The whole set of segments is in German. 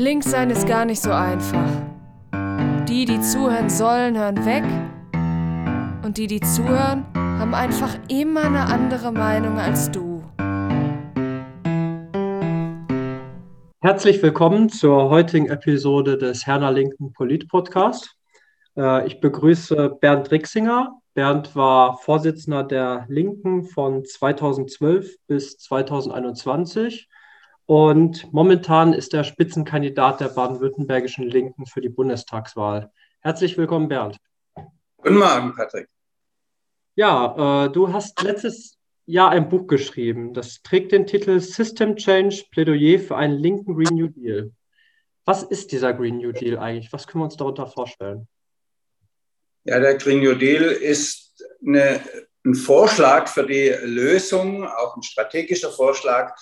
Links sein ist gar nicht so einfach. Die, die zuhören sollen, hören weg. Und die, die zuhören, haben einfach immer eine andere Meinung als du. Herzlich willkommen zur heutigen Episode des Herner Linken Polit Podcast. Äh, ich begrüße Bernd Rixinger. Bernd war Vorsitzender der Linken von 2012 bis 2021 und momentan ist er Spitzenkandidat der baden-württembergischen Linken für die Bundestagswahl. Herzlich willkommen, Bernd. Guten Morgen, Patrick. Ja, äh, du hast letztes Jahr ein Buch geschrieben. Das trägt den Titel System Change, Plädoyer für einen linken Green New Deal. Was ist dieser Green New Deal eigentlich? Was können wir uns darunter vorstellen? Ja, der Green New Deal ist eine, ein Vorschlag für die Lösung, auch ein strategischer Vorschlag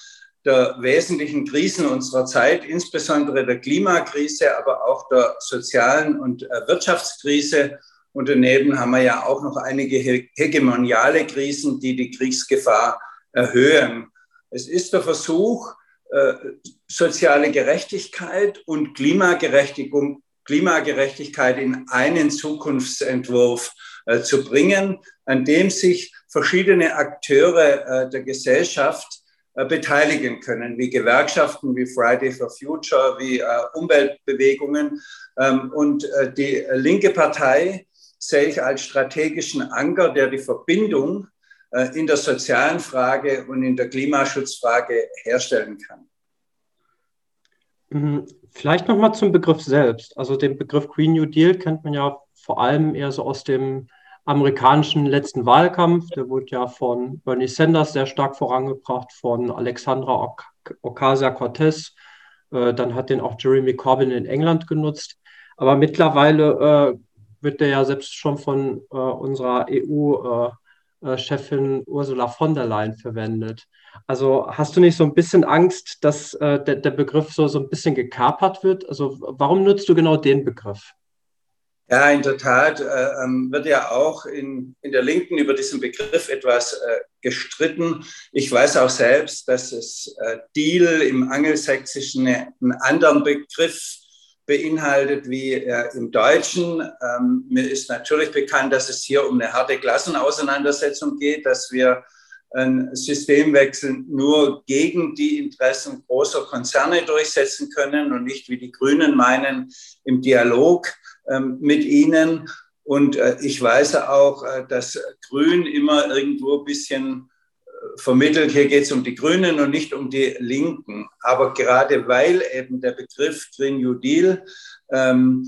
der wesentlichen Krisen unserer Zeit, insbesondere der Klimakrise, aber auch der sozialen und äh, Wirtschaftskrise. Und daneben haben wir ja auch noch einige hegemoniale Krisen, die die Kriegsgefahr erhöhen. Es ist der Versuch, äh, soziale Gerechtigkeit und Klimagerechtigkeit in einen Zukunftsentwurf äh, zu bringen, an dem sich verschiedene Akteure der Gesellschaft beteiligen können, wie Gewerkschaften, wie Friday for Future, wie äh, Umweltbewegungen. Ähm, und äh, die linke Partei sehe ich als strategischen Anker, der die Verbindung in der sozialen Frage und in der Klimaschutzfrage herstellen kann. Mhm. Vielleicht nochmal zum Begriff selbst. Also den Begriff Green New Deal kennt man ja vor allem eher so aus dem amerikanischen letzten Wahlkampf. Der wurde ja von Bernie Sanders sehr stark vorangebracht, von Alexandra Ocasio-Cortez. Äh, dann hat den auch Jeremy Corbyn in England genutzt. Aber mittlerweile äh, wird der ja selbst schon von äh, unserer EU-Chefin Ursula von der Leyen verwendet. Also hast du nicht so ein bisschen Angst, dass der, der Begriff so, so ein bisschen gekapert wird? Also warum nutzt du genau den Begriff? Ja, in der Tat äh, ähm, wird ja auch in, in der Linken über diesen Begriff etwas äh, gestritten. Ich weiß auch selbst, dass es äh, Deal im Angelsächsischen einen anderen Begriff beinhaltet wie äh, im Deutschen. Ähm, mir ist natürlich bekannt, dass es hier um eine harte Klassenauseinandersetzung geht, dass wir einen Systemwechsel nur gegen die Interessen großer Konzerne durchsetzen können und nicht, wie die Grünen meinen, im Dialog mit ihnen. Und äh, ich weiß auch, äh, dass Grün immer irgendwo ein bisschen äh, vermittelt, hier geht es um die Grünen und nicht um die Linken. Aber gerade weil eben der Begriff Green New Deal ähm,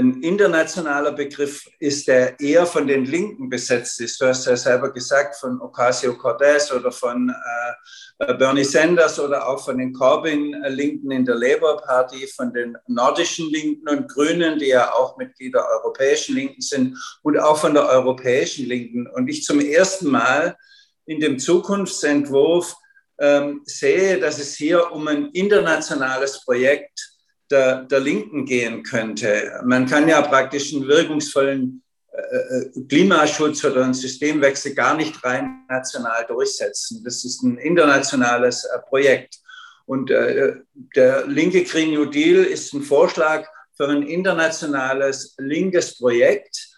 ein internationaler Begriff ist, der eher von den Linken besetzt ist. Du hast ja selber gesagt, von Ocasio-Cortez oder von äh, äh, Bernie Sanders oder auch von den Corbyn-Linken in der Labour Party, von den nordischen Linken und Grünen, die ja auch Mitglieder der europäischen Linken sind und auch von der europäischen Linken. Und ich zum ersten Mal in dem Zukunftsentwurf ähm, sehe, dass es hier um ein internationales Projekt geht der, der Linken gehen könnte. Man kann ja praktisch einen wirkungsvollen äh, äh, Klimaschutz oder einen Systemwechsel gar nicht rein national durchsetzen. Das ist ein internationales äh, Projekt. Und der linke Green New Deal ist ein Vorschlag für ein internationales linkes Projekt,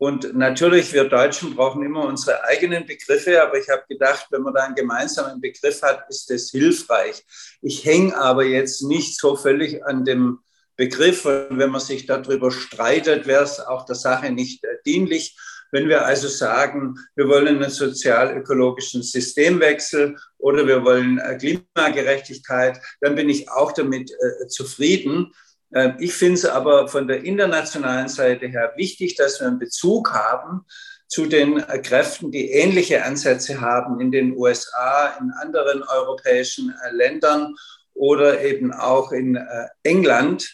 und natürlich, wir Deutschen brauchen immer unsere eigenen Begriffe, aber ich habe gedacht, wenn man da einen gemeinsamen Begriff hat, ist das hilfreich. Ich hänge aber jetzt nicht so völlig an dem Begriff und wenn man sich darüber streitet, wäre es auch der Sache nicht äh, dienlich. Wenn wir also sagen, wir wollen einen sozial-ökologischen Systemwechsel oder wir wollen äh, Klimagerechtigkeit, dann bin ich auch damit äh, zufrieden. Ähm, ich finde es aber von der internationalen Seite her wichtig, dass wir einen Bezug haben zu den äh, Kräften, die ähnliche Ansätze haben in den USA, in anderen europäischen äh, Ländern oder eben auch in äh, England,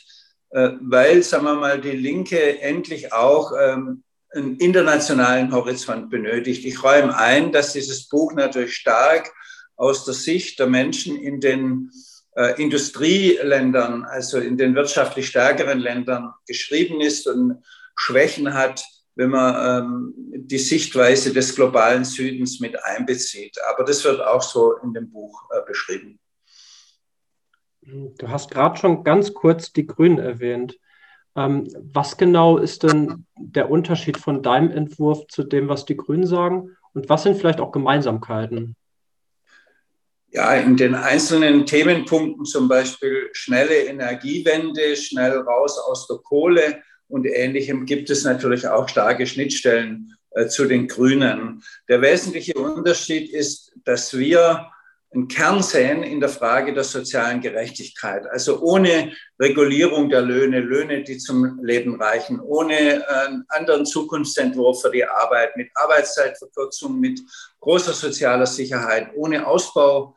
weil, sagen wir mal, die Linke endlich auch ähm, einen internationalen Horizont benötigt. Ich räume ein, dass dieses Buch natürlich stark aus der Sicht der Menschen in den äh, Industrieländern, also in den wirtschaftlich stärkeren Ländern geschrieben ist und Schwächen hat, wenn man ähm, die Sichtweise des globalen Südens mit einbezieht. Aber das wird auch so in dem Buch äh, beschrieben. Du hast gerade schon ganz kurz die Grünen erwähnt. Ähm, was genau ist denn der Unterschied von deinem Entwurf zu dem, was die Grünen sagen? Und was sind vielleicht auch Gemeinsamkeiten? Ja, in den einzelnen Themenpunkten, zum Beispiel schnelle Energiewende, schnell raus aus der Kohle und ähnlichem, gibt es natürlich auch starke Schnittstellen äh, zu den Grünen. Der wesentliche Unterschied ist, dass wir einen Kern sehen in der Frage der sozialen Gerechtigkeit. Also ohne Regulierung der Löhne, Löhne, die zum Leben reichen, ohne einen anderen Zukunftsentwurf für die Arbeit, mit Arbeitszeitverkürzung, mit großer sozialer Sicherheit, ohne Ausbau äh,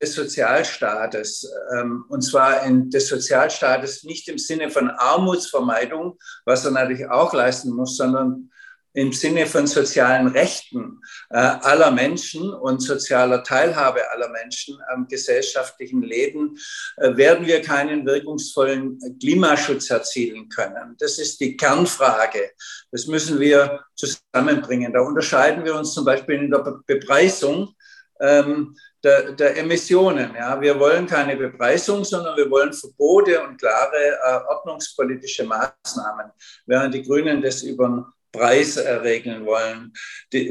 des Sozialstaates, ähm, und zwar in des Sozialstaates nicht im Sinne von Armutsvermeidung, was er natürlich auch leisten muss, sondern im Sinne von sozialen Rechten äh, aller Menschen und sozialer Teilhabe aller Menschen am gesellschaftlichen Leben, äh, werden wir keinen wirkungsvollen Klimaschutz erzielen können. Das ist die Kernfrage. Das müssen wir zusammenbringen. Da unterscheiden wir uns zum Beispiel in der Bepreisung. Ähm, der, der, Emissionen. Ja. Wir wollen keine Bepreisung, sondern wir wollen Verbote und klare äh, ordnungspolitische Maßnahmen, während die Grünen das über Preis regeln wollen.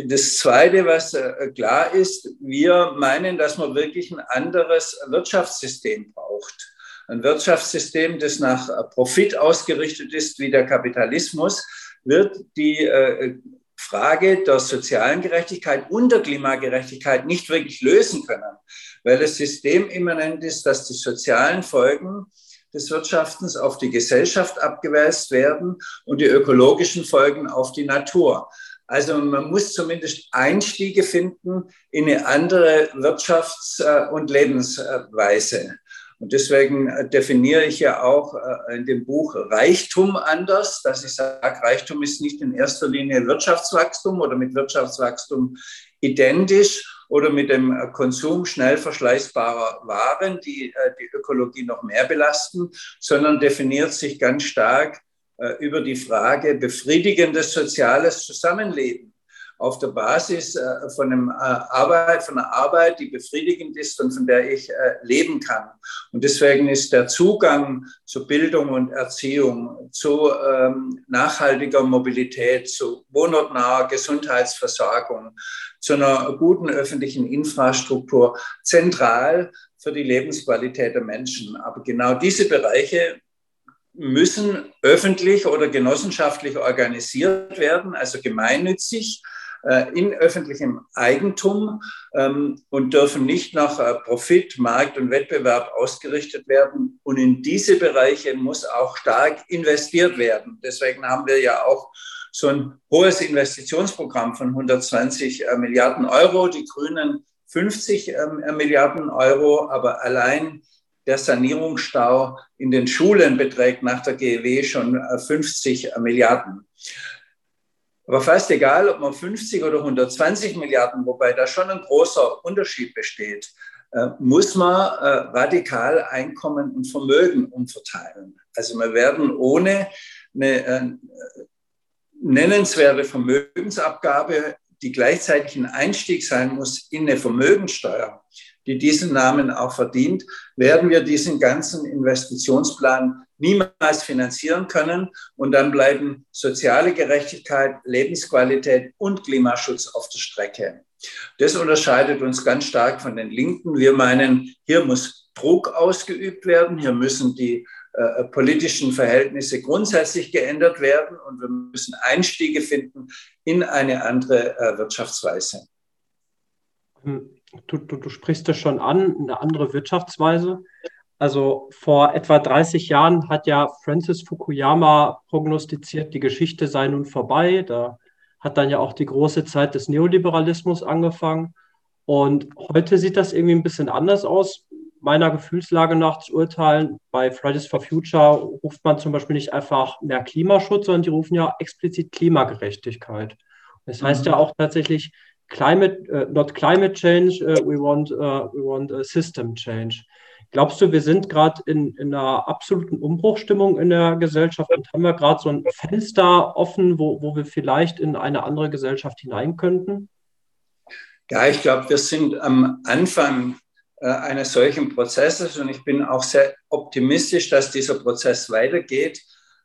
Das Zweite, was äh, klar ist, wir meinen, dass man wirklich ein anderes Wirtschaftssystem braucht. Ein Wirtschaftssystem, das nach Profit ausgerichtet ist, wie der Kapitalismus, wird die äh, Frage der sozialen Gerechtigkeit und der Klimagerechtigkeit nicht wirklich lösen können, weil das System immanent ist, dass die sozialen Folgen des Wirtschaftens auf die Gesellschaft abgewälzt werden und die ökologischen Folgen auf die Natur. Also man muss zumindest Einstiege finden in eine andere Wirtschafts- und Lebensweise. Und deswegen äh, definiere ich ja auch äh, in dem Buch Reichtum anders, dass ich sage, Reichtum ist nicht in erster Linie Wirtschaftswachstum oder mit Wirtschaftswachstum identisch, oder mit dem Konsum schnell verschleißbarer Waren, die äh, die Ökologie noch mehr belasten, sondern definiert sich ganz stark äh, über die Frage befriedigendes soziales Zusammenleben auf der Basis äh, von, einem, Arbeit, von einer Arbeit, die befriedigend ist und von der ich leben kann. Und deswegen ist der Zugang zu Bildung und Erziehung, zu ähm, nachhaltiger Mobilität, zu wohnortnaher Gesundheitsversorgung, zu einer guten öffentlichen Infrastruktur zentral für die Lebensqualität der Menschen. Aber genau diese Bereiche müssen öffentlich oder genossenschaftlich organisiert werden, also gemeinnützig äh, in öffentlichem Eigentum ähm, und dürfen nicht nach äh, Profit, Markt und Wettbewerb ausgerichtet werden. Und in diese Bereiche muss auch stark investiert werden. Deswegen haben wir ja auch so ein hohes Investitionsprogramm von 120 äh, Milliarden Euro, die Grünen 50 ähm, äh, Milliarden Euro, aber allein der Sanierungsstau in den Schulen beträgt nach der GEW schon 50 äh, Milliarden. Aber fast egal, ob man 50 oder 120 Milliarden, wobei da schon ein großer Unterschied besteht, muss man radikal Einkommen und Vermögen umverteilen. Also wir werden ohne eine nennenswerte Vermögensabgabe, die gleichzeitig ein Einstieg sein muss in eine Vermögensteuer, die diesen Namen auch verdient, werden wir diesen ganzen Investitionsplan niemals finanzieren können. Und dann bleiben soziale Gerechtigkeit, Lebensqualität und Klimaschutz auf der Strecke. Das unterscheidet uns ganz stark von den Linken. Wir meinen, hier muss Druck ausgeübt werden, hier müssen die äh, politischen Verhältnisse grundsätzlich geändert werden und wir müssen Einstiege finden in eine andere äh, Wirtschaftsweise. Hm, du, du, du sprichst das schon an, eine andere Wirtschaftsweise. Also vor etwa 30 Jahren hat ja Francis Fukuyama prognostiziert, die Geschichte sei nun vorbei. Da hat dann ja auch die große Zeit des Neoliberalismus angefangen. Und heute sieht das irgendwie ein bisschen anders aus meiner Gefühlslage nach zu urteilen, bei Fridays for Future ruft man zum Beispiel nicht einfach mehr Klimaschutz, sondern die rufen ja explizit Klimagerechtigkeit. Das heißt mhm. ja auch tatsächlich Climate, uh, not climate change, uh, we want, uh, we want a system change. Glaubst du, wir sind gerade in, in, einer absoluten Umbruchstimmung in der Gesellschaft und haben wir gerade so ein Fenster offen, wo, wo wir vielleicht in eine andere Gesellschaft hinein könnten? Ja, ich glaube, wir sind am Anfang eines solchen Prozesses und ich bin auch sehr optimistisch, dass dieser Prozess weitergeht,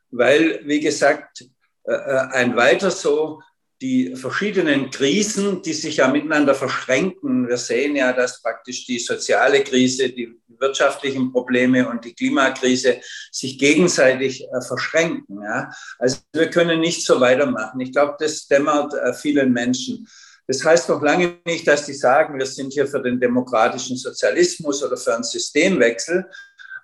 weil, wie gesagt, ein weiter so die verschiedenen Krisen, die sich ja miteinander verschränken. Wir sehen ja, dass praktisch die soziale Krise, die wirtschaftlichen Probleme und die Klimakrise sich gegenseitig äh, verschränken. Ja? Also wir können nicht so weitermachen. Ich glaube, das dämmert äh, vielen Menschen. Das heißt noch lange nicht, dass die sagen, wir sind hier für den demokratischen Sozialismus oder für einen Systemwechsel.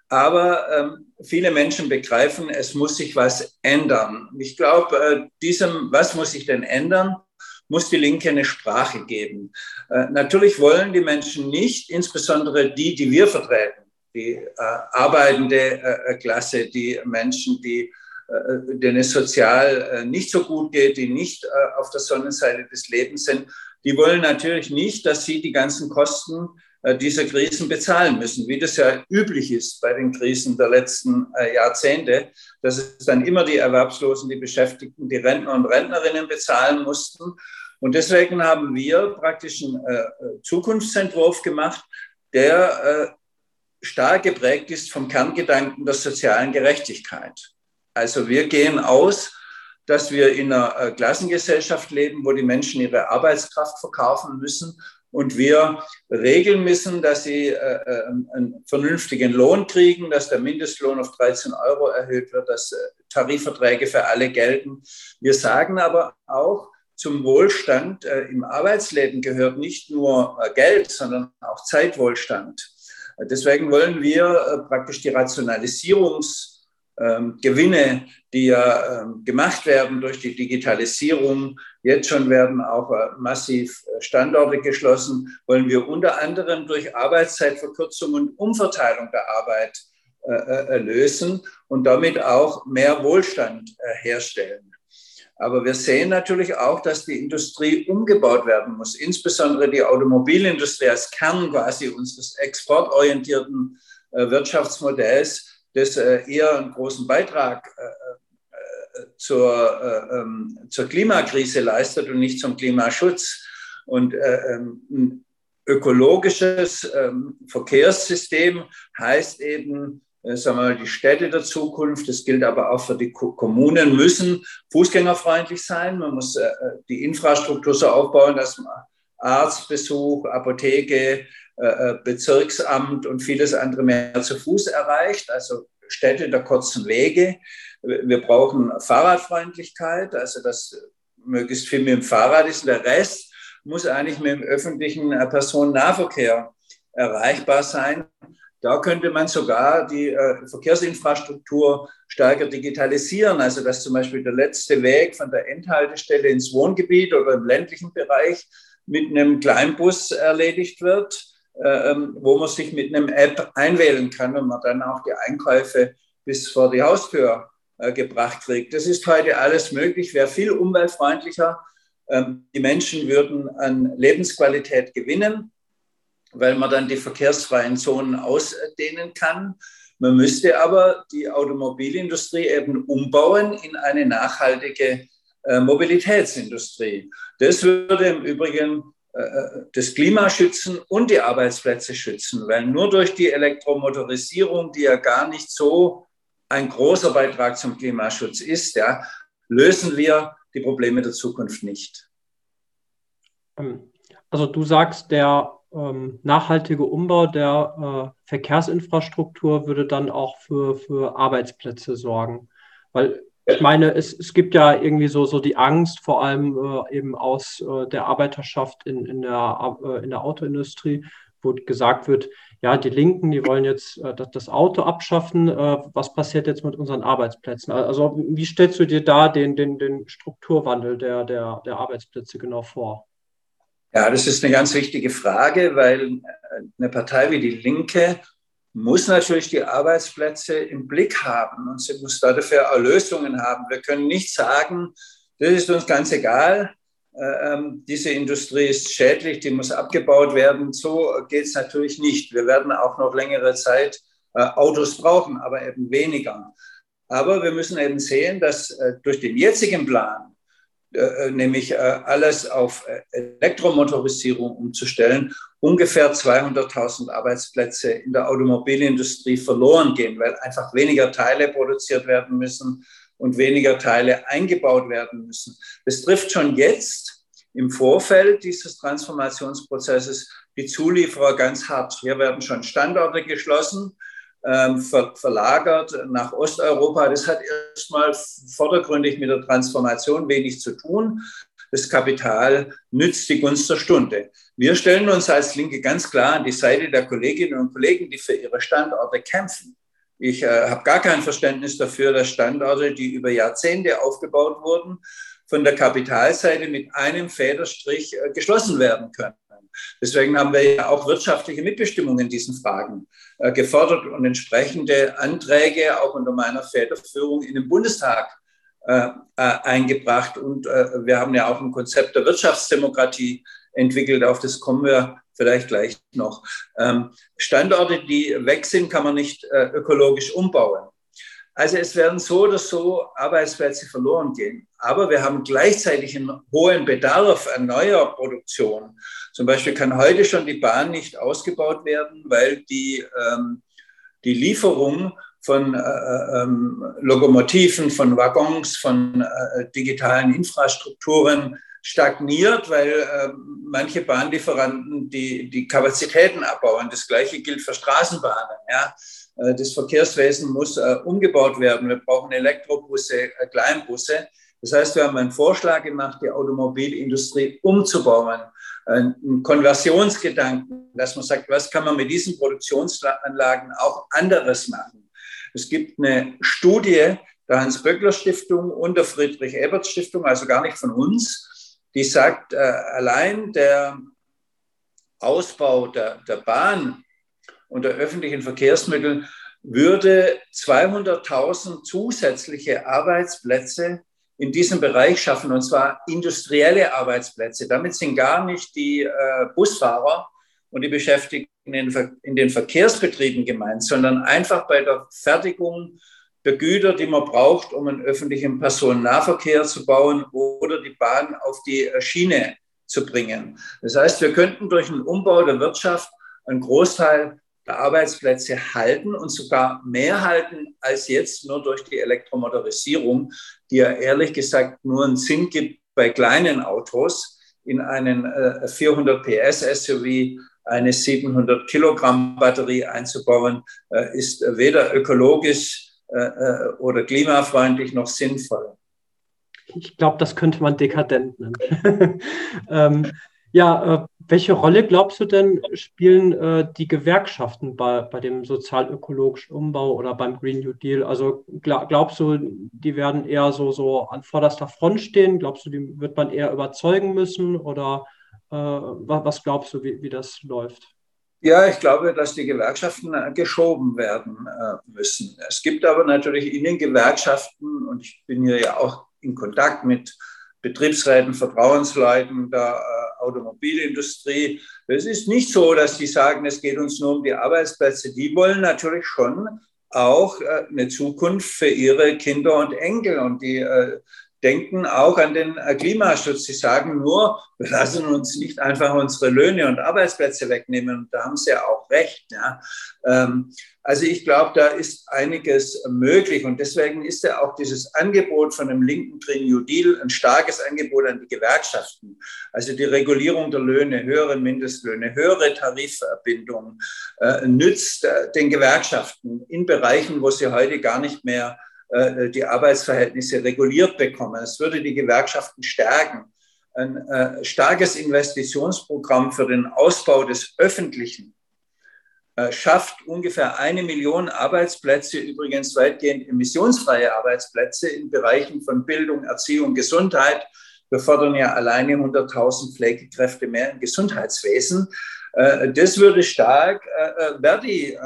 Aber ähm, viele Menschen begreifen, es muss sich was ändern. Ich glaube, äh, diesem, was muss sich denn ändern, muss die Linke eine Sprache geben. Äh, natürlich wollen die Menschen nicht, insbesondere die, die wir vertreten, die äh, arbeitende äh, äh, Klasse, die Menschen, die, äh, denen es sozial nicht so gut geht, die nicht auf der Sonnenseite des Lebens sind, die wollen natürlich nicht, dass sie die ganzen Kosten äh, dieser Krisen bezahlen müssen, wie das ja üblich ist bei den Krisen der letzten äh, Jahrzehnte, dass es dann immer die Erwerbslosen, die Beschäftigten, die Rentner und Rentnerinnen bezahlen mussten. Und deswegen haben wir praktisch einen äh, Zukunftsentwurf gemacht, der stark geprägt ist vom Kerngedanken der sozialen Gerechtigkeit. Also wir gehen aus, dass wir in einer Klassengesellschaft leben, wo die Menschen ihre Arbeitskraft verkaufen müssen und wir regeln müssen, dass sie äh, äh, einen vernünftigen Lohn kriegen, dass der Mindestlohn auf 13 Euro erhöht wird, dass äh, Tarifverträge für alle gelten. Wir sagen aber auch, zum Wohlstand äh, im Arbeitsleben gehört nicht nur äh, Geld, sondern auch Zeitwohlstand. Deswegen wollen wir äh, praktisch die Rationalisierungs- ähm, Gewinne, die ja ähm, gemacht werden durch die Digitalisierung. Jetzt schon werden auch äh, massiv äh, Standorte geschlossen, wollen wir unter anderem durch Arbeitszeitverkürzung und Umverteilung der Arbeit äh, lösen und damit auch mehr Wohlstand herstellen. Aber wir sehen natürlich auch, dass die Industrie umgebaut werden muss, insbesondere die Automobilindustrie als Kern quasi unseres exportorientierten Wirtschaftsmodells das äh, eher einen großen Beitrag äh, äh, zur, ähm, zur Klimakrise leistet und nicht zum Klimaschutz. Und ähm, ein ökologisches ähm, Verkehrssystem heißt eben, sagen wir mal, die Städte der Zukunft, das gilt aber auch für die Kommunen, müssen fußgängerfreundlich sein. Man muss die Infrastruktur so aufbauen, dass man Arztbesuch, Apotheke, äh, äh, Bezirksamt und vieles andere mehr zu Fuß erreicht, also Städte der kurzen Wege. Wir brauchen Fahrradfreundlichkeit, also dass möglichst viel mit dem Fahrrad ist. Der Rest muss eigentlich mit dem öffentlichen äh, Personennahverkehr erreichbar sein. Da könnte man sogar die Verkehrsinfrastruktur stärker digitalisieren, also dass zum Beispiel der letzte Weg von der Endhaltestelle ins Wohngebiet oder im ländlichen Bereich mit einem Kleinbus erledigt wird äh, ähm, wo man sich mit einem App einwählen kann und man dann auch die Einkäufe bis vor die Haustür äh, gebracht kriegt. Das ist heute alles möglich, wäre viel umweltfreundlicher. Ähm, die Menschen würden an Lebensqualität gewinnen, weil man dann die verkehrsfreien Zonen ausdehnen kann. Man müsste aber die Automobilindustrie eben umbauen in eine nachhaltige Mobilitätsindustrie. Das würde im Übrigen äh, das Klima schützen und die Arbeitsplätze schützen, weil nur durch die Elektromotorisierung, die ja gar nicht so ein großer Beitrag zum Klimaschutz ist, ja, lösen wir die Probleme der Zukunft nicht. Ähm, also du sagst, der ähm, nachhaltige Umbau der äh, Verkehrsinfrastruktur würde dann auch für, für Arbeitsplätze sorgen. Weil ich meine, es, es gibt ja irgendwie so, so die Angst, vor allem äh, eben aus äh, der Arbeiterschaft in, in, der, äh, in der Autoindustrie, wo gesagt wird, ja, die Linken, die wollen jetzt äh, das Auto abschaffen. Äh, was passiert jetzt mit unseren Arbeitsplätzen? Also wie stellst du dir da den, den, den Strukturwandel der, der, der Arbeitsplätze genau vor? Ja, das ist eine ganz wichtige Frage, weil äh, eine Partei wie die Linke muss natürlich die Arbeitsplätze im Blick haben und sie muss dafür auch Lösungen haben. Wir können nicht sagen, das ist uns ganz egal, äh, ähm, diese Industrie ist schädlich, die muss abgebaut werden. So geht es natürlich nicht. Wir werden auch noch längere Zeit äh, Autos brauchen, aber eben weniger. Aber wir müssen eben sehen, dass äh, durch den jetzigen Plan nämlich äh, alles auf äh, Elektromotorisierung umzustellen, ungefähr 200.000 Arbeitsplätze in der Automobilindustrie verloren gehen, weil einfach weniger Teile produziert werden müssen und weniger Teile eingebaut werden müssen. Das trifft schon jetzt im Vorfeld dieses Transformationsprozesses die Zulieferer ganz hart. Hier werden schon Standorte geschlossen ver verlagert nach Osteuropa. Das hat erstmal vordergründig mit der Transformation wenig zu tun. Das Kapital nützt die Gunst der Stunde. Wir stellen uns als Linke ganz klar an die Seite der Kolleginnen und Kollegen, die für ihre Standorte kämpfen. Ich äh, habe gar kein Verständnis dafür, dass Standorte, die über Jahrzehnte aufgebaut wurden, von der Kapitalseite mit einem Federstrich äh, geschlossen werden können. Deswegen haben wir ja auch wirtschaftliche Mitbestimmung in diesen Fragen äh, gefordert und entsprechende Anträge auch unter meiner Federführung in den Bundestag äh, äh, eingebracht. Und wir haben ja auch ein Konzept der Wirtschaftsdemokratie entwickelt. Auf das kommen wir vielleicht gleich noch. Ähm, Standorte, die weg sind, kann man nicht ökologisch umbauen. Also es werden so oder so Arbeitsplätze verloren gehen. Aber wir haben gleichzeitig einen hohen Bedarf an neuer Produktion. Zum Beispiel kann heute schon die Bahn nicht ausgebaut werden, weil die, ähm, die Lieferung von äh, äh ähm, Lokomotiven, von Waggons, von äh, digitalen Infrastrukturen stagniert, weil äh, manche Bahnlieferanten die, die Kapazitäten abbauen. Das Gleiche gilt für Straßenbahnen. Ja. Äh, das Verkehrswesen muss äh, umgebaut werden. Wir brauchen Elektrobusse, äh, Kleinbusse. Das heißt, wir haben einen Vorschlag gemacht, die Automobilindustrie umzubauen. Ein Konversionsgedanken, dass man sagt, was kann man mit diesen Produktionsanlagen auch anderes machen. Es gibt eine Studie der Hans-Böckler-Stiftung und der Friedrich-Ebert-Stiftung, also gar nicht von uns, die sagt, allein der Ausbau der, der Bahn und der öffentlichen Verkehrsmittel würde 200.000 zusätzliche Arbeitsplätze in diesem Bereich schaffen, und zwar industrielle Arbeitsplätze. Damit sind gar nicht die äh, Busfahrer und die Beschäftigten in, in, den Verkehrsbetrieben gemeint, sondern einfach bei der Fertigung der Güter, die man braucht, um einen öffentlichen Personennahverkehr zu bauen oder die Bahn auf die Schiene zu bringen. Das heißt, wir könnten durch einen Umbau der Wirtschaft einen Großteil Arbeitsplätze halten und sogar mehr halten als jetzt nur durch die Elektromotorisierung, die ja ehrlich gesagt nur einen Sinn gibt bei kleinen Autos. In einen 400 PS SUV eine 700 Kilogramm Batterie einzubauen, äh, ist weder ökologisch äh, äh, oder klimafreundlich noch sinnvoll. Ich glaube, das könnte man dekadent nennen. ähm, ja, äh, welche Rolle glaubst du denn spielen äh, die Gewerkschaften bei, bei dem sozial-ökologischen Umbau oder beim Green New Deal? Also glaub, glaubst du, die werden eher so, so an vorderster Front stehen? Glaubst du, die wird man eher überzeugen müssen? Oder äh, was glaubst du, wie, wie das läuft? Ja, ich glaube, dass die Gewerkschaften äh, geschoben werden äh, müssen. Es gibt aber natürlich in den Gewerkschaften, und ich bin hier ja auch in Kontakt mit Betriebsräten, Vertrauensleuten der äh, Automobilindustrie. Es ist nicht so, dass die sagen, es geht uns nur um die Arbeitsplätze. Die wollen natürlich schon auch äh, eine Zukunft für ihre Kinder und Enkel. Und die äh, denken auch an den äh, Klimaschutz. Sie sagen nur, wir lassen uns nicht einfach unsere Löhne und Arbeitsplätze wegnehmen. Und da haben sie ja auch recht. Ja. Ähm, also ich glaube, da ist einiges möglich. Und deswegen ist ja auch dieses Angebot von dem linken Green New Deal ein starkes Angebot an die Gewerkschaften. Also die Regulierung der Löhne, höhere Mindestlöhne, höhere Tarifverbindungen äh, nützt äh, den Gewerkschaften in Bereichen, wo sie heute gar nicht mehr äh, die Arbeitsverhältnisse reguliert bekommen. Es würde die Gewerkschaften stärken. Ein äh, starkes Investitionsprogramm für den Ausbau des Öffentlichen äh, schafft ungefähr eine Million Arbeitsplätze, übrigens weitgehend emissionsfreie Arbeitsplätze in Bereichen von Bildung, Erziehung, Gesundheit. Wir fordern ja alleine 100.000 Pflegekräfte mehr im Gesundheitswesen. Das würde stark Verdi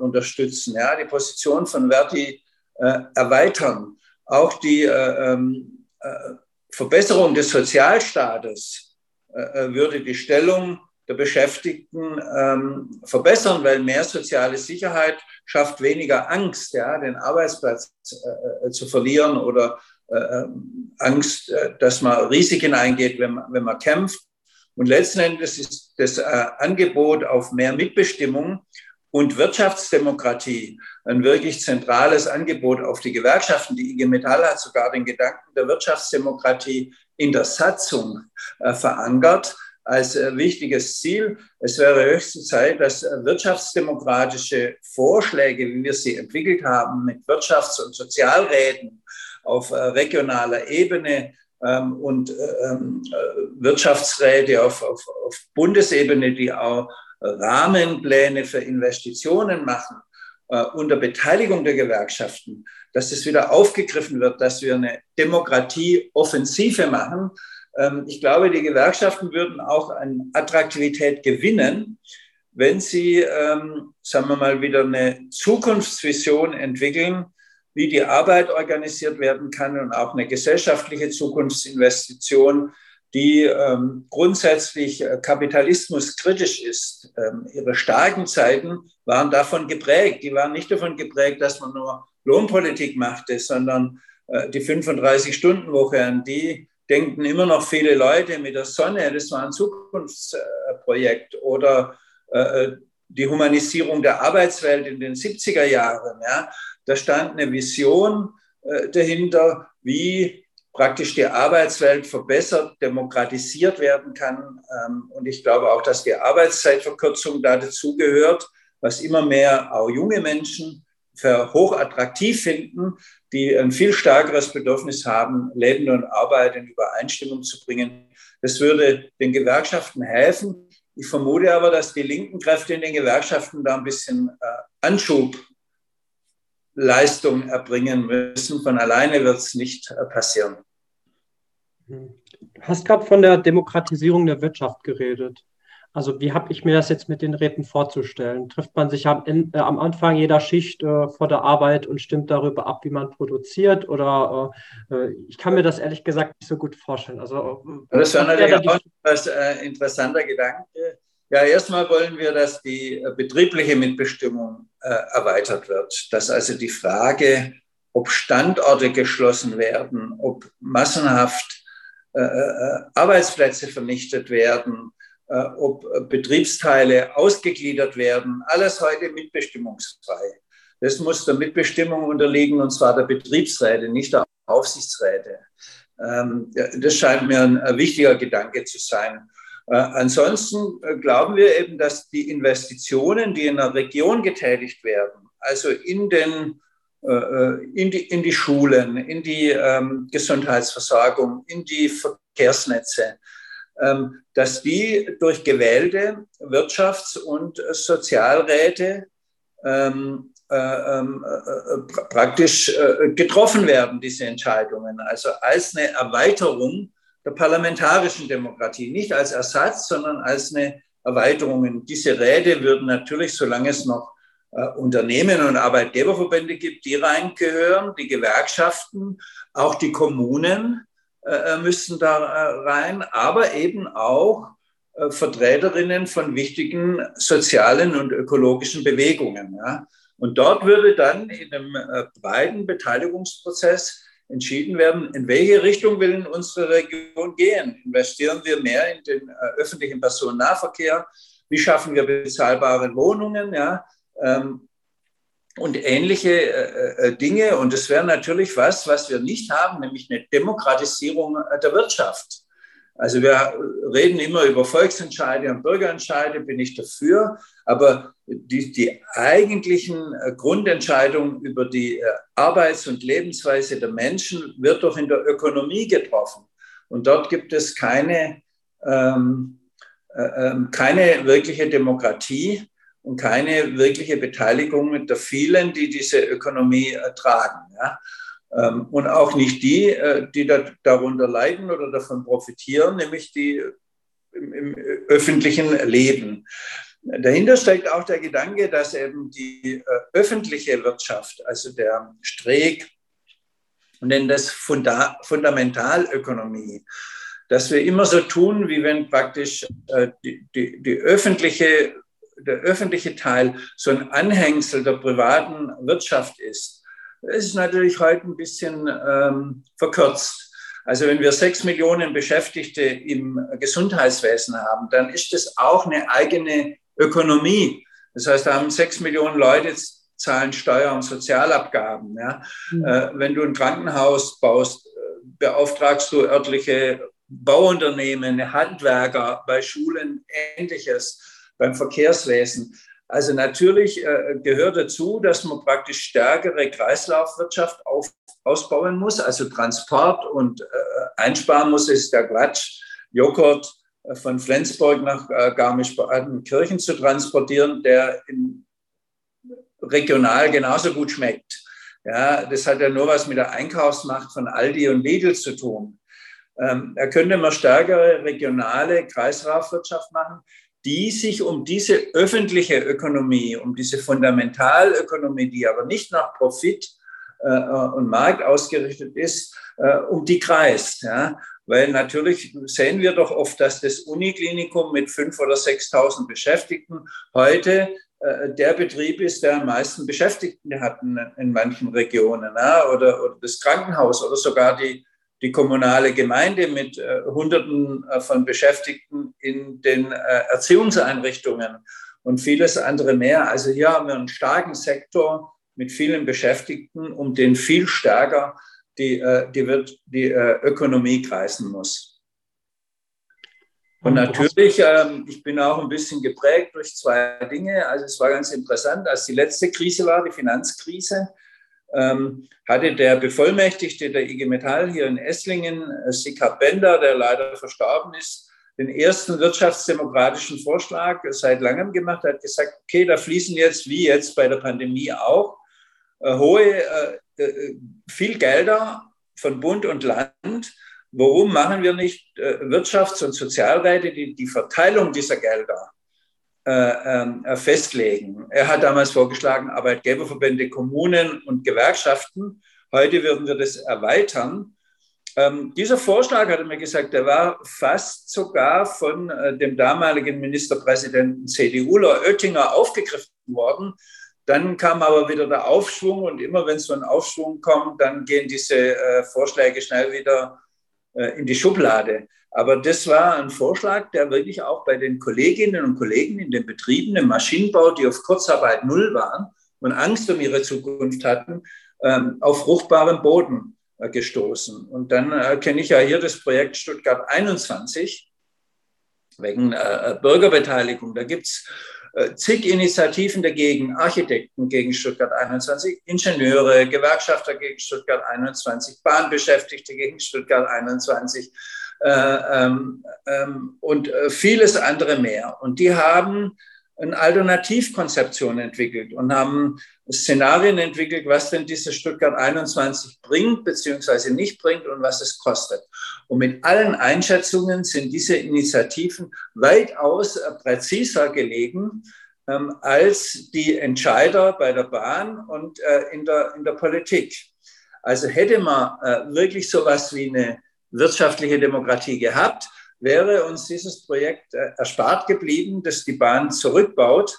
unterstützen. Die Position von Verdi äh, erweitern. Auch die äh, ähm, äh, Verbesserung des Sozialstaates würde die Stellung der Beschäftigten ähm, verbessern, weil mehr soziale Sicherheit schafft weniger Angst, ja, den Arbeitsplatz äh, zu verlieren oder äh, Angst, äh, dass man Risiken eingeht, wenn man, wenn man kämpft. Und letzten Endes ist das äh, Angebot auf mehr Mitbestimmung und Wirtschaftsdemokratie ein wirklich zentrales Angebot auf die Gewerkschaften. Die IG Metall hat sogar den Gedanken der Wirtschaftsdemokratie in der Satzung äh, verankert als äh, wichtiges Ziel. Es wäre höchste Zeit, dass äh, wirtschaftsdemokratische Vorschläge, wie wir sie entwickelt haben, mit Wirtschafts- und Sozialräten auf äh, regionaler Ebene ähm, und ähm, Wirtschaftsräte auf, auf, auf Bundesebene, die auch Rahmenpläne für Investitionen machen, unter Beteiligung der Gewerkschaften, dass das wieder aufgegriffen wird, dass wir eine Demokratieoffensive machen, ähm, ich glaube, die Gewerkschaften würden auch an Attraktivität gewinnen, wenn sie, ähm, sagen wir mal, wieder eine Zukunftsvision entwickeln, wie die Arbeit organisiert werden kann und auch eine gesellschaftliche Zukunftsinvestition, die ähm, grundsätzlich äh, kapitalismuskritisch ist. Ähm, ihre starken Zeiten waren davon geprägt. Die waren nicht davon geprägt, dass man nur Lohnpolitik machte, sondern äh, die 35-Stunden-Woche, an die denken immer noch viele Leute mit der Sonne, das war ein Zukunftsprojekt oder äh, die Humanisierung der Arbeitswelt in den 70er Jahren. Ja. Da stand eine Vision äh, dahinter, wie praktisch die Arbeitswelt verbessert, demokratisiert werden kann. Ähm, und ich glaube auch, dass die Arbeitszeitverkürzung da dazugehört, was immer mehr auch junge Menschen für hochattraktiv finden, die ein viel stärkeres Bedürfnis haben, Leben und Arbeit in Übereinstimmung zu bringen. Das würde den Gewerkschaften helfen. Ich vermute aber, dass die linken Kräfte in den Gewerkschaften da ein bisschen äh, Anschubleistung erbringen müssen. Von alleine wird es nicht äh, passieren. Du hast gerade von der Demokratisierung der Wirtschaft geredet. Also wie habe ich mir das jetzt mit den Räten vorzustellen? Trifft man sich am, äh, am Anfang jeder Schicht äh, vor der Arbeit und stimmt darüber ab, wie man produziert? Oder äh, äh ich kann mir das ehrlich gesagt nicht so gut vorstellen. Also, äh, das war natürlich auch ein interessanter Gedanke. Ja, erstmal wollen wir, dass die betriebliche Mitbestimmung erweitert wird. Dass also die Frage, ob Standorte geschlossen werden, ob massenhaft Arbeitsplätze vernichtet werden, äh, ob Betriebsteile ausgegliedert werden, alles heute mitbestimmungsfrei. Das muss der Mitbestimmung unterliegen, und zwar der Betriebsräte, nicht der Aufsichtsräte. Ähm, das scheint mir ein wichtiger Gedanke zu sein. Äh, ansonsten äh, glauben wir eben, dass die Investitionen, die in der Region getätigt werden, also in, den, in, die, in die Schulen, in die ähm, Gesundheitsversorgung, in die Verkehrsnetze, ähm, dass die durch gewählte Wirtschafts- und Sozialräte ähm, äh, ähm, äh, praktisch äh, getroffen werden, diese Entscheidungen. Also als eine Erweiterung der parlamentarischen Demokratie, nicht als Ersatz, sondern als eine Erweiterung. diese Räte würden natürlich, solange es noch Unternehmen und Arbeitgeberverbände gibt, die reingehören, die Gewerkschaften, auch die Kommunen, äh, äh, müssen da äh, rein, aber eben auch Vertreterinnen von wichtigen sozialen und ökologischen Bewegungen. Und dort würde dann in einem breiten Beteiligungsprozess entschieden werden, in welche Richtung will unsere Region gehen. Investieren wir mehr in den öffentlichen Personennahverkehr? Wie schaffen wir bezahlbare Wohnungen? Ja? Ähm, und ähnliche äh, äh, Dinge. Und es wäre natürlich was, was wir nicht haben, nämlich eine Demokratisierung äh, der Wirtschaft. Also wir reden immer über Volksentscheide und Bürgerentscheide, bin ich dafür. Aber die, die eigentlichen äh, Grundentscheidungen über die Arbeits- und Lebensweise der Menschen wird doch in der Ökonomie getroffen. Und dort gibt es keine, ähm, äh, keine wirkliche Demokratie und keine wirkliche Beteiligung der vielen, die diese Ökonomie ertragen. Ja? Ähm, und auch nicht die, äh, die darunter leiden oder davon profitieren, nämlich die im, im öffentlichen Leben. Dahinter steckt auch der Gedanke, dass eben die äh, öffentliche Wirtschaft, also der Streeck, nennen das Funda Fundamentalökonomie, dass wir immer so tun, wie wenn praktisch äh, die, die, die öffentliche der öffentliche Teil so ein Anhängsel der privaten Wirtschaft ist, ist natürlich heute ein bisschen ähm, verkürzt. Also wenn wir sechs Millionen Beschäftigte im Gesundheitswesen haben, dann ist das auch eine eigene Ökonomie. Das heißt, da haben sechs Millionen Leute zahlen Steuer- und Sozialabgaben. Ja. Mhm. Äh, wenn du ein Krankenhaus baust, äh, beauftragst du örtliche Bauunternehmen, Handwerker, bei Schulen ähnliches, beim Verkehrswesen. Also natürlich äh, gehört dazu, dass man praktisch stärkere Kreislaufwirtschaft auf, ausbauen muss, also Transport und äh, einsparen muss, ist der Quatsch. Joghurt äh, von Flensburg nach äh, Garmisch-Partenkirchen zu transportieren, der in, regional genauso gut schmeckt. Ja, das hat ja nur was mit der Einkaufsmacht von Aldi und Lidl zu tun. Ähm, da könnte man stärkere regionale Kreislaufwirtschaft machen die sich um diese öffentliche Ökonomie, um diese Fundamentalökonomie, die aber nicht nach Profit äh, und Markt ausgerichtet ist, äh, um die kreist. Ja? Weil natürlich sehen wir doch oft, dass das Uniklinikum mit 5.000 oder 6.000 Beschäftigten heute äh, der Betrieb ist, der am meisten Beschäftigten hat in, in manchen Regionen. Ja? Oder, oder das Krankenhaus oder sogar die, die kommunale Gemeinde mit äh, Hunderten äh, von Beschäftigten in den äh, Erziehungseinrichtungen und vieles andere mehr. Also hier haben wir einen starken Sektor mit vielen Beschäftigten, um den viel stärker die, äh, die, wird, die äh, Ökonomie kreisen muss. Und natürlich, ähm, ich bin auch ein bisschen geprägt durch zwei Dinge. Also es war ganz interessant, als die letzte Krise war, die Finanzkrise, hatte der Bevollmächtigte der IG Metall hier in Esslingen, äh, Sikap Bender, der leider verstorben ist, den ersten wirtschaftsdemokratischen Vorschlag seit langem gemacht, hat gesagt, okay, da fließen jetzt, wie jetzt bei der Pandemie auch, äh, hohe, äh, viel Gelder von Bund und Land. Warum machen wir nicht Wirtschafts- und Sozialräte, die die Verteilung dieser Gelder äh, ähm, äh, festlegen. Er hat damals vorgeschlagen, Arbeitgeberverbände, Kommunen und Gewerkschaften. Heute würden wir das erweitern. Ähm, dieser Vorschlag, hat er mir gesagt, der war fast sogar von äh, dem damaligen Ministerpräsidenten CDUler Oettinger aufgegriffen worden. Dann kam aber wieder der Aufschwung und immer wenn so ein Aufschwung kommt, dann gehen diese äh, Vorschläge schnell wieder in die Schublade. Aber das war ein Vorschlag, der wirklich auch bei den Kolleginnen und Kollegen in den Betrieben im Maschinenbau, die auf Kurzarbeit null waren und Angst um ihre Zukunft hatten, ähm, auf fruchtbaren Boden äh, gestoßen. Und dann äh, kenne ich ja hier das Projekt Stuttgart 21 wegen äh, Bürgerbeteiligung. Da gibt es zig Initiativen dagegen, Architekten gegen Stuttgart 21, Ingenieure, Gewerkschafter gegen Stuttgart 21, Bahnbeschäftigte gegen Stuttgart 21 äh, ähm, ähm, und äh, vieles andere mehr. Und die haben eine Alternativkonzeption entwickelt und haben Szenarien entwickelt, was denn diese Stuttgart 21 bringt beziehungsweise nicht bringt und was es kostet. Und mit allen Einschätzungen sind diese Initiativen weitaus präziser gelegen ähm, als die Entscheider bei der Bahn und äh, in, der, in der Politik. Also hätte man äh, wirklich so etwas wie eine wirtschaftliche Demokratie gehabt, wäre uns dieses Projekt äh, erspart geblieben, dass die Bahn zurückbaut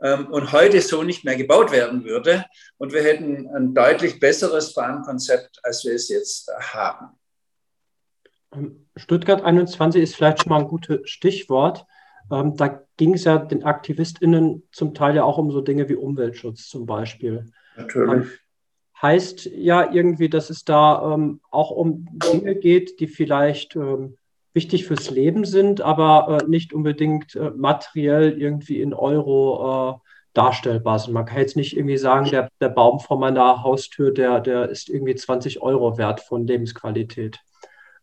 ähm, und heute so nicht mehr gebaut werden würde. Und wir hätten ein deutlich besseres Bahnkonzept, als wir es jetzt haben. Ähm, Stuttgart 21 ist vielleicht schon mal ein gutes Stichwort. Ähm, da ging es ja den AktivistInnen zum Teil ja auch um so Dinge wie Umweltschutz zum Beispiel. Natürlich heißt ja irgendwie, dass es da auch um Dinge geht, die vielleicht wichtig fürs Leben sind, aber äh, nicht unbedingt äh, materiell irgendwie in Euro äh, darstellbar sind. Man kann jetzt nicht irgendwie sagen, der, der Baum vor meiner Haustür, der, der ist irgendwie 20 Euro wert von Lebensqualität.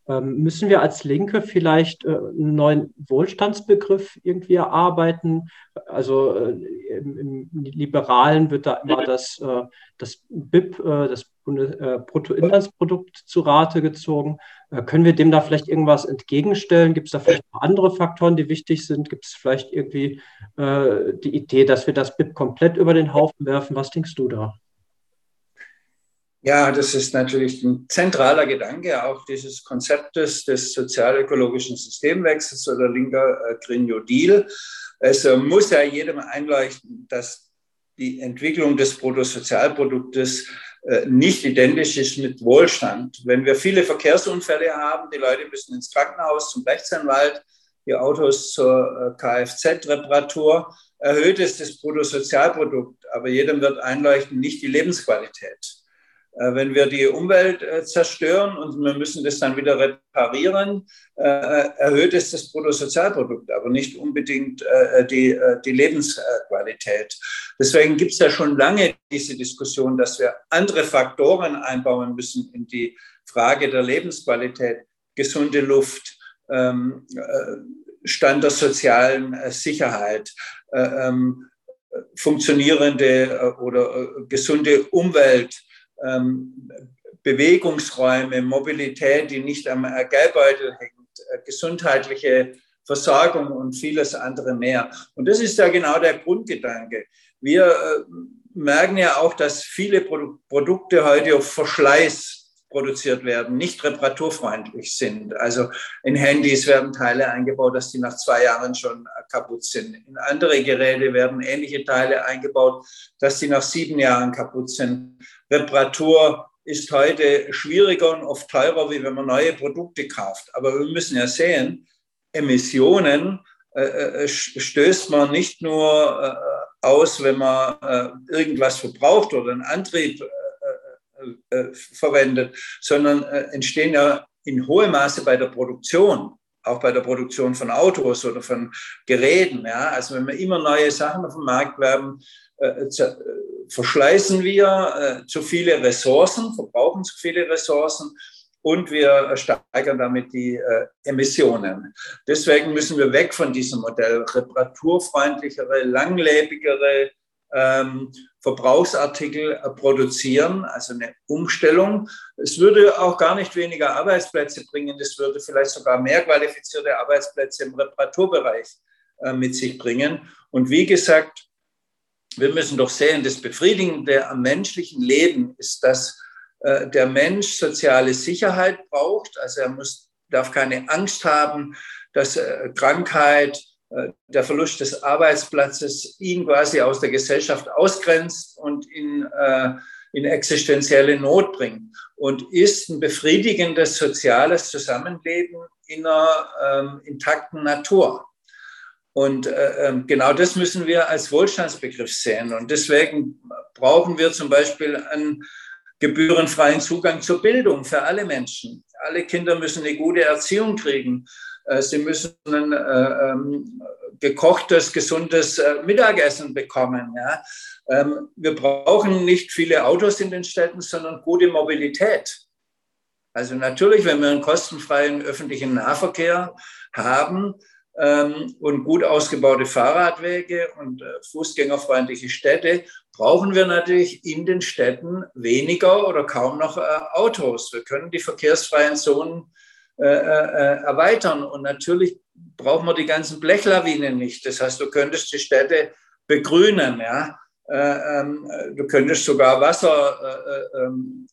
Ähm, müssen wir als Linke vielleicht äh, einen neuen Wohlstandsbegriff irgendwie erarbeiten? Also äh, im, im, Liberalen wird da immer das, äh, das BIP, das Bruttoinlandsprodukt zu Rate gezogen. Äh, können wir dem da vielleicht irgendwas entgegenstellen? Gibt es da vielleicht noch andere Faktoren, die wichtig sind? Gibt es vielleicht irgendwie die Idee, dass wir das BIP komplett über den Haufen werfen? Was denkst du da? Ja, das ist natürlich ein zentraler Gedanke auch dieses Konzeptes des sozialökologischen Systemwechsels oder linker äh, Green New Deal. Es äh, muss ja jedem einleuchten, dass die Entwicklung des Bruttosozialproduktes äh, nicht identisch ist mit Wohlstand. Wenn wir viele Verkehrsunfälle haben, die Leute müssen ins Krankenhaus zum Rechtsanwalt, die Autos zur äh, Kfz-Reparatur, erhöht es das Bruttosozialprodukt, aber jedem wird einleuchten, nicht die Lebensqualität. Äh, wenn wir die Umwelt äh, zerstören und wir müssen das dann wieder reparieren, äh, erhöht es das Bruttosozialprodukt, aber nicht unbedingt die, die Lebensqualität. Deswegen gibt es ja schon lange diese Diskussion, dass wir andere Faktoren einbauen müssen in die Frage der Lebensqualität, gesunde Luft, ähm, Stand der sozialen Sicherheit, ähm, funktionierende oder gesunde Umwelt, ähm, Bewegungsräume, Mobilität, die nicht am Geldbeutel hängt, äh, gesundheitliche Versorgung und vieles andere mehr. Und das ist ja genau der Grundgedanke. Wir äh, merken ja auch, dass viele Produkte heute auf Verschleiß produziert werden, nicht reparaturfreundlich sind. Also in Handys werden Teile eingebaut, dass die nach zwei Jahren schon kaputt sind. In andere Geräte werden ähnliche Teile eingebaut, dass die nach sieben Jahren kaputt sind. Reparatur ist heute schwieriger und oft teurer, wie wenn man neue Produkte kauft. Aber wir müssen ja sehen, Emissionen äh, äh stößt man nicht nur äh, aus, wenn man äh, irgendwas verbraucht oder einen Antrieb äh, äh, verwendet, sondern entstehen ja in hohem Maße bei der Produktion auch bei der Produktion von Autos oder von Geräten. Ja? Also wenn wir immer neue Sachen auf den Markt werben, äh, äh, verschleißen wir äh, zu viele Ressourcen, verbrauchen zu viele Ressourcen und wir steigern damit die äh, Emissionen. Deswegen müssen wir weg von diesem Modell, reparaturfreundlichere, langlebigere ähm, Verbrauchsartikel äh, produzieren, also eine Umstellung. Es würde auch gar nicht weniger Arbeitsplätze bringen, es würde vielleicht sogar mehr qualifizierte Arbeitsplätze im Reparaturbereich äh, mit sich bringen. Und wie gesagt, wir müssen doch sehen, das Befriedigende am menschlichen Leben ist, dass äh, der Mensch soziale Sicherheit braucht. Also er muss, darf keine Angst haben, dass Krankheit, äh, der Verlust des Arbeitsplatzes ihn quasi aus der Gesellschaft ausgrenzt und in, äh, in existenzielle Not bringt und ist ein befriedigendes soziales Zusammenleben in einer ähm, intakten Natur. Und äh, ähm, genau das müssen wir als Wohlstandsbegriff sehen. Und deswegen brauchen wir zum Beispiel einen gebührenfreien Zugang zur Bildung für alle Menschen. Alle Kinder müssen eine gute Erziehung kriegen. Äh, sie müssen ein äh, ähm, gekochtes, gesundes äh, Mittagessen bekommen. Ja. Ähm, wir brauchen nicht viele Autos in den Städten, sondern gute Mobilität. Also natürlich, wenn wir einen kostenfreien öffentlichen Nahverkehr haben und gut ausgebaute Fahrradwege und fußgängerfreundliche Städte, brauchen wir natürlich in den Städten weniger oder kaum noch Autos. Wir können die verkehrsfreien Zonen äh, äh, erweitern. Und natürlich brauchen wir die ganzen Blechlawinen nicht. Das heißt, du könntest die Städte begrünen. Ja? Äh, ähm, du könntest sogar Wasser, ähm,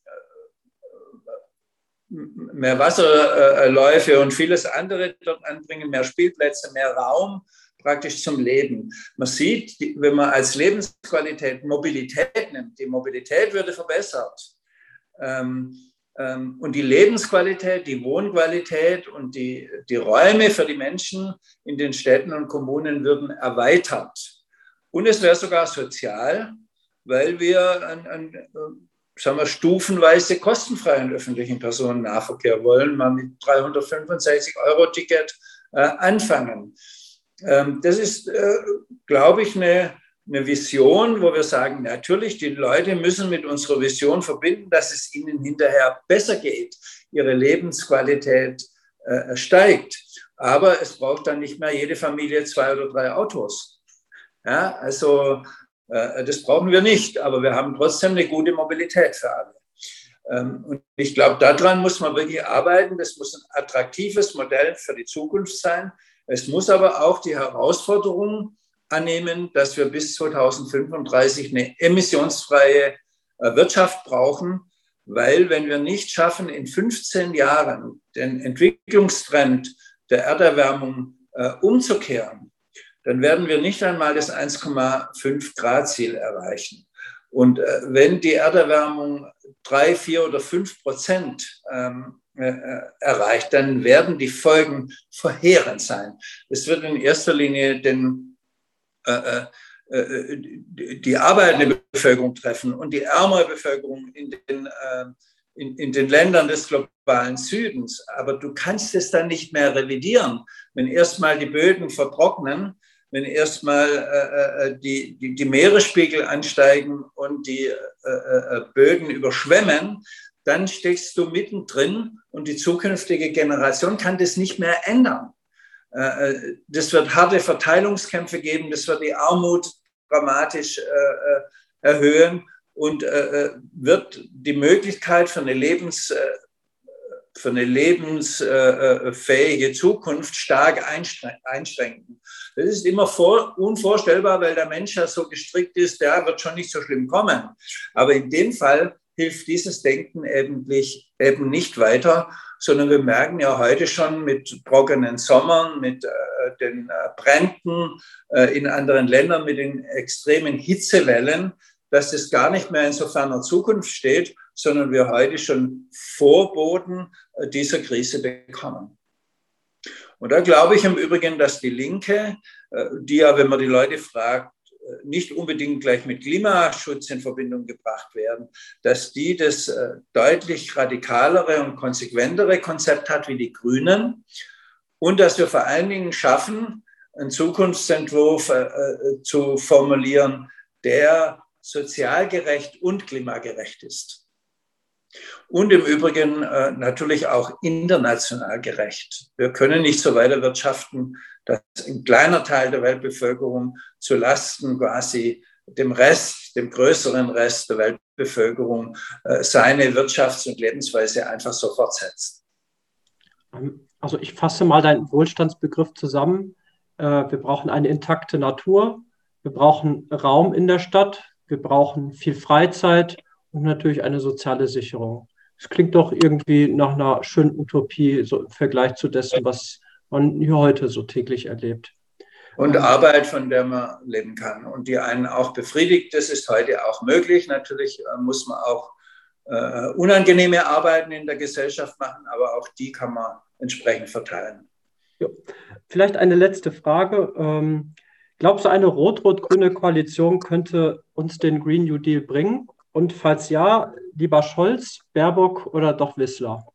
mehr Wasserläufe und vieles andere dort anbringen, mehr Spielplätze, mehr Raum praktisch zum Leben. Man sieht, wenn man als Lebensqualität Mobilität nimmt, die Mobilität würde verbessert. Ähm, ähm, und die Lebensqualität, die Wohnqualität und die, die Räume für die Menschen in den Städten und Kommunen würden erweitert. Und es wäre sogar sozial, weil wir ein, ein, sagen wir, stufenweise kostenfreien öffentlichen Personennahverkehr wollen, mal mit 365 Euro Ticket äh, anfangen. Ähm, das ist, äh, glaube ich, eine, eine Vision, wo wir sagen, natürlich, die Leute müssen mit unserer Vision verbinden, dass es ihnen hinterher besser geht, ihre Lebensqualität äh, steigt. Aber es braucht dann nicht mehr jede Familie zwei oder drei Autos. Ja, also das brauchen wir nicht, aber wir haben trotzdem eine gute Mobilität für alle. Ähm, und ich glaube, daran muss man wirklich arbeiten. Das muss ein attraktives Modell für die Zukunft sein. Es muss aber auch die Herausforderungen annehmen, dass wir bis 2035 eine emissionsfreie äh, Wirtschaft brauchen, weil wenn wir nicht schaffen, in 15 Jahren den Entwicklungstrend der Erderwärmung äh, umzukehren, dann werden wir nicht einmal das 1,5 Grad Ziel erreichen. Und äh, wenn die Erderwärmung drei, vier oder fünf Prozent ähm, äh, äh, erreicht, dann werden die Folgen verheerend sein. Es wird in erster Linie den, äh, äh, die arbeitende Bevölkerung treffen und die ärmere Bevölkerung in den, äh, in, in den Ländern des globalen Südens. Aber du kannst es dann nicht mehr revidieren. Wenn erstmal die Böden vertrocknen, wenn erstmal äh, äh die, die, die Meeresspiegel ansteigen und die äh, Böden überschwemmen, dann steckst du mittendrin und die zukünftige Generation kann das nicht mehr ändern. Äh, äh, das wird harte Verteilungskämpfe geben, das wird die Armut dramatisch äh, erhöhen und wird die Möglichkeit für eine Lebens für eine lebensfähige Zukunft stark einschränken. Das ist immer vor, unvorstellbar, weil der Mensch ja so gestrickt ist, der wird schon nicht so schlimm kommen. Aber in dem Fall hilft dieses Denken eben nicht weiter, sondern wir merken ja heute schon mit trockenen Sommern, mit äh, den äh, Bränden äh, in anderen Ländern, mit den extremen Hitzewellen, dass es gar nicht mehr in so ferner Zukunft steht, sondern wir heute schon Vorboten äh, dieser Krise bekommen. Und da glaube ich im Übrigen, dass die Linke, äh, die ja, wenn man die Leute fragt, nicht unbedingt gleich mit Klimaschutz in Verbindung gebracht werden, dass die das äh, deutlich radikalere und konsequentere Konzept hat wie die Grünen und dass wir vor allen Dingen schaffen, einen Zukunftsentwurf äh, äh, zu formulieren, der sozial gerecht und klimagerecht ist. Und im Übrigen natürlich auch international gerecht. Wir können nicht so weiter wirtschaften, dass ein kleiner Teil der Weltbevölkerung zu Lasten quasi dem Rest, dem größeren Rest der Weltbevölkerung äh, seine Wirtschafts- und Lebensweise einfach so fortsetzt. Ähm, also ich fasse mal deinen Wohlstandsbegriff zusammen. Äh, wir brauchen eine intakte Natur, wir brauchen Raum in der Stadt, wir brauchen viel Freizeit und natürlich eine soziale Sicherung. Es klingt doch irgendwie nach einer schönen Utopie so im Vergleich zu dessen, was man hier heute so täglich erlebt. Und Arbeit, von der man leben kann und die einen auch befriedigt. Das ist heute auch möglich. Natürlich äh, muss man auch äh, unangenehme Arbeiten in der Gesellschaft machen, aber auch die kann man entsprechend verteilen. Ja. Vielleicht eine letzte Frage. Ähm, glaubst du, eine rot-rot-grüne Koalition könnte uns den Green New Deal bringen? Und falls ja, lieber Scholz, Baerbock oder doch Wissler?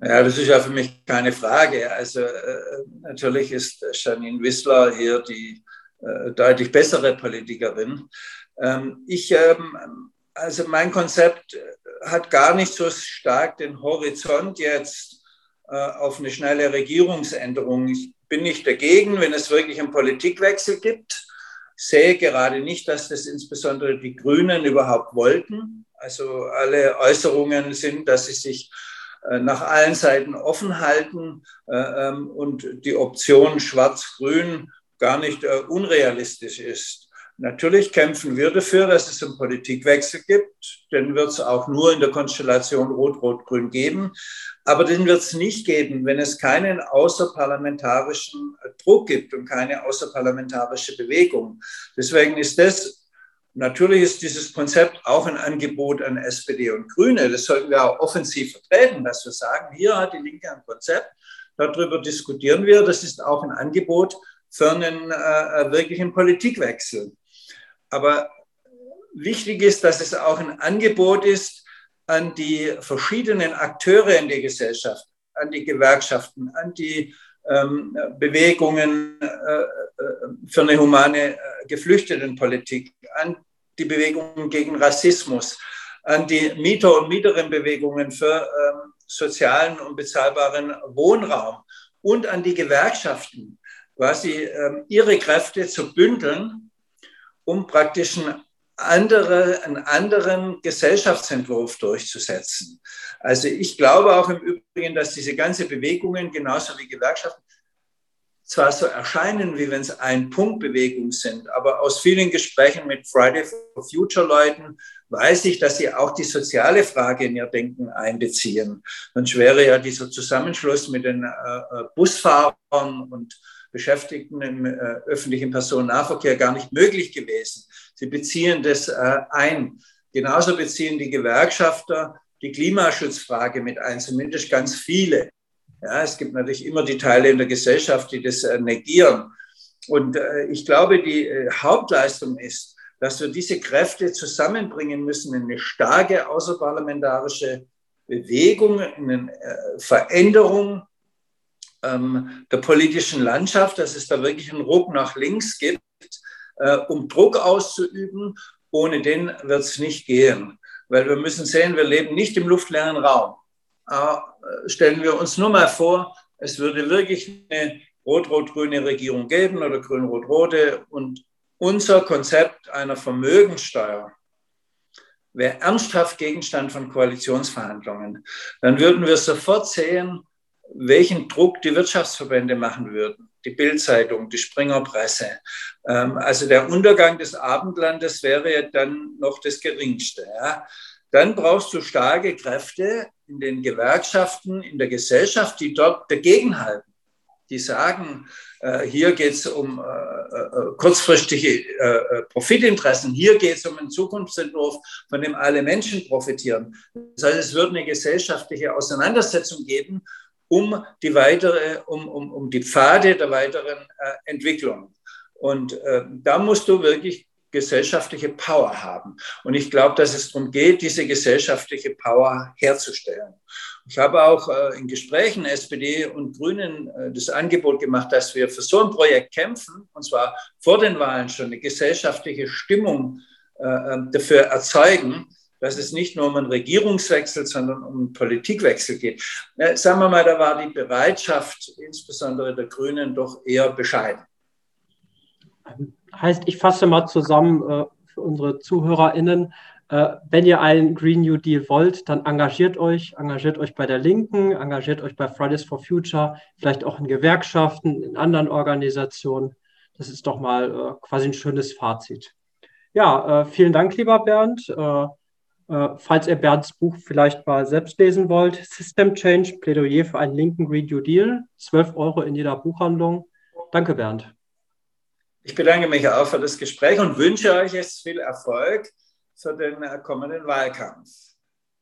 Ja, das ist ja für mich keine Frage. Also äh, natürlich ist Janine Wissler hier die äh, deutlich bessere Politikerin. Ähm, ich, ähm, also mein Konzept hat gar nicht so stark den Horizont jetzt äh, auf eine schnelle Regierungsänderung. Ich bin nicht dagegen, wenn es wirklich einen Politikwechsel gibt. Sehe gerade nicht, dass das insbesondere die Grünen überhaupt wollten. Also alle Äußerungen sind, dass sie sich äh, nach allen Seiten offen halten äh, ähm, und die Option Schwarz-Grün gar nicht äh, unrealistisch ist. Natürlich kämpfen wir dafür, dass es einen Politikwechsel gibt. Den wird es auch nur in der Konstellation Rot-Rot-Grün geben. Aber den wird es nicht geben, wenn es keinen außerparlamentarischen Druck gibt und keine außerparlamentarische Bewegung. Deswegen ist das Natürlich ist dieses Konzept auch ein Angebot an SPD und Grüne. Das sollten wir auch offensiv vertreten, dass wir sagen, hier hat die Linke ein Konzept, darüber diskutieren wir. Das ist auch ein Angebot für einen äh, wirklichen Politikwechsel. Aber wichtig ist, dass es auch ein Angebot ist an die verschiedenen Akteure in der Gesellschaft, an die Gewerkschaften, an die ähm, Bewegungen äh, äh, für eine humane äh, Geflüchtetenpolitik, an die Bewegungen gegen Rassismus, an die Mieter- und Mieterinnenbewegungen für ähm, sozialen und bezahlbaren Wohnraum und an die Gewerkschaften, quasi ähm, ihre Kräfte zu bündeln, um praktisch einen, andere, einen anderen Gesellschaftsentwurf durchzusetzen. Also ich glaube auch im Übrigen, dass diese ganze Bewegungen, genauso wie Gewerkschaften, zwar so erscheinen, wie wenn es ein Punktbewegung sind, aber aus vielen Gesprächen mit Friday for Future Leuten weiß ich, dass sie auch die soziale Frage in ihr Denken einbeziehen. Sonst wäre ja dieser Zusammenschluss mit den äh, äh Busfahrern und Beschäftigten im äh, öffentlichen Personennahverkehr gar nicht möglich gewesen. Sie beziehen das äh, ein. Genauso beziehen die Gewerkschafter die Klimaschutzfrage mit ein, zumindest ganz viele. Ja, es gibt natürlich immer die Teile in der Gesellschaft, die das äh, negieren. Und äh, ich glaube, die äh, Hauptleistung ist, dass wir diese Kräfte zusammenbringen müssen in eine starke außerparlamentarische Bewegung, in eine äh, Veränderung ähm, der politischen Landschaft, dass es da wirklich einen Ruck nach links gibt, äh, um Druck auszuüben. Ohne den wird es nicht gehen, weil wir müssen sehen, wir leben nicht im luftleeren Raum. Aber äh, stellen wir uns nur mal vor, es würde wirklich eine rot-rot-grüne Regierung geben oder grün-rot-rote und unser Konzept einer Vermögensteuer wäre ernsthaft Gegenstand von Koalitionsverhandlungen, dann würden wir sofort sehen, welchen Druck die Wirtschaftsverbände machen würden, die Bildzeitung, die Springerpresse. Ähm, also der Untergang des Abendlandes wäre ja dann noch das Geringste. Ja. Dann brauchst du starke Kräfte in den Gewerkschaften, in der Gesellschaft, die dort dagegenhalten die sagen, äh, hier geht es um äh, äh, kurzfristige Profitinteressen, hier geht es um einen Zukunftsentwurf, von dem alle Menschen profitieren. Das heißt, es wird eine gesellschaftliche Auseinandersetzung geben um die weitere, um, um, um die Pfade der weiteren Entwicklung. Und da musst du wirklich gesellschaftliche Power haben. Und ich glaube, dass es darum geht, diese gesellschaftliche Power herzustellen. Ich habe auch äh, in Gesprächen SPD und Grünen äh, das Angebot gemacht, dass wir für so ein Projekt kämpfen, und zwar vor den Wahlen schon eine gesellschaftliche Stimmung äh, ähm, dafür erzeugen, dass es nicht nur um einen Regierungswechsel, sondern um einen Politikwechsel geht. Äh, sagen wir mal, da war die Bereitschaft, insbesondere der Grünen, doch eher bescheiden. Heißt, ich fasse mal zusammen äh, für unsere ZuhörerInnen, äh, wenn ihr einen Green New Deal wollt, dann engagiert euch, engagiert euch bei der Linken, engagiert euch bei Fridays for Future, vielleicht auch in Gewerkschaften, in anderen Organisationen. Das ist doch mal äh, quasi ein schönes Fazit. Ja, äh, vielen Dank, lieber Bernd. Äh, äh, falls ihr Bernds Buch vielleicht mal selbst lesen wollt, System Change, Plädoyer für einen linken Green New Deal, 12 Euro in jeder Buchhandlung. Danke, Bernd. Ich bedanke mich auch für das Gespräch und wünsche euch jetzt viel Erfolg für den kommenden Wahlkampf.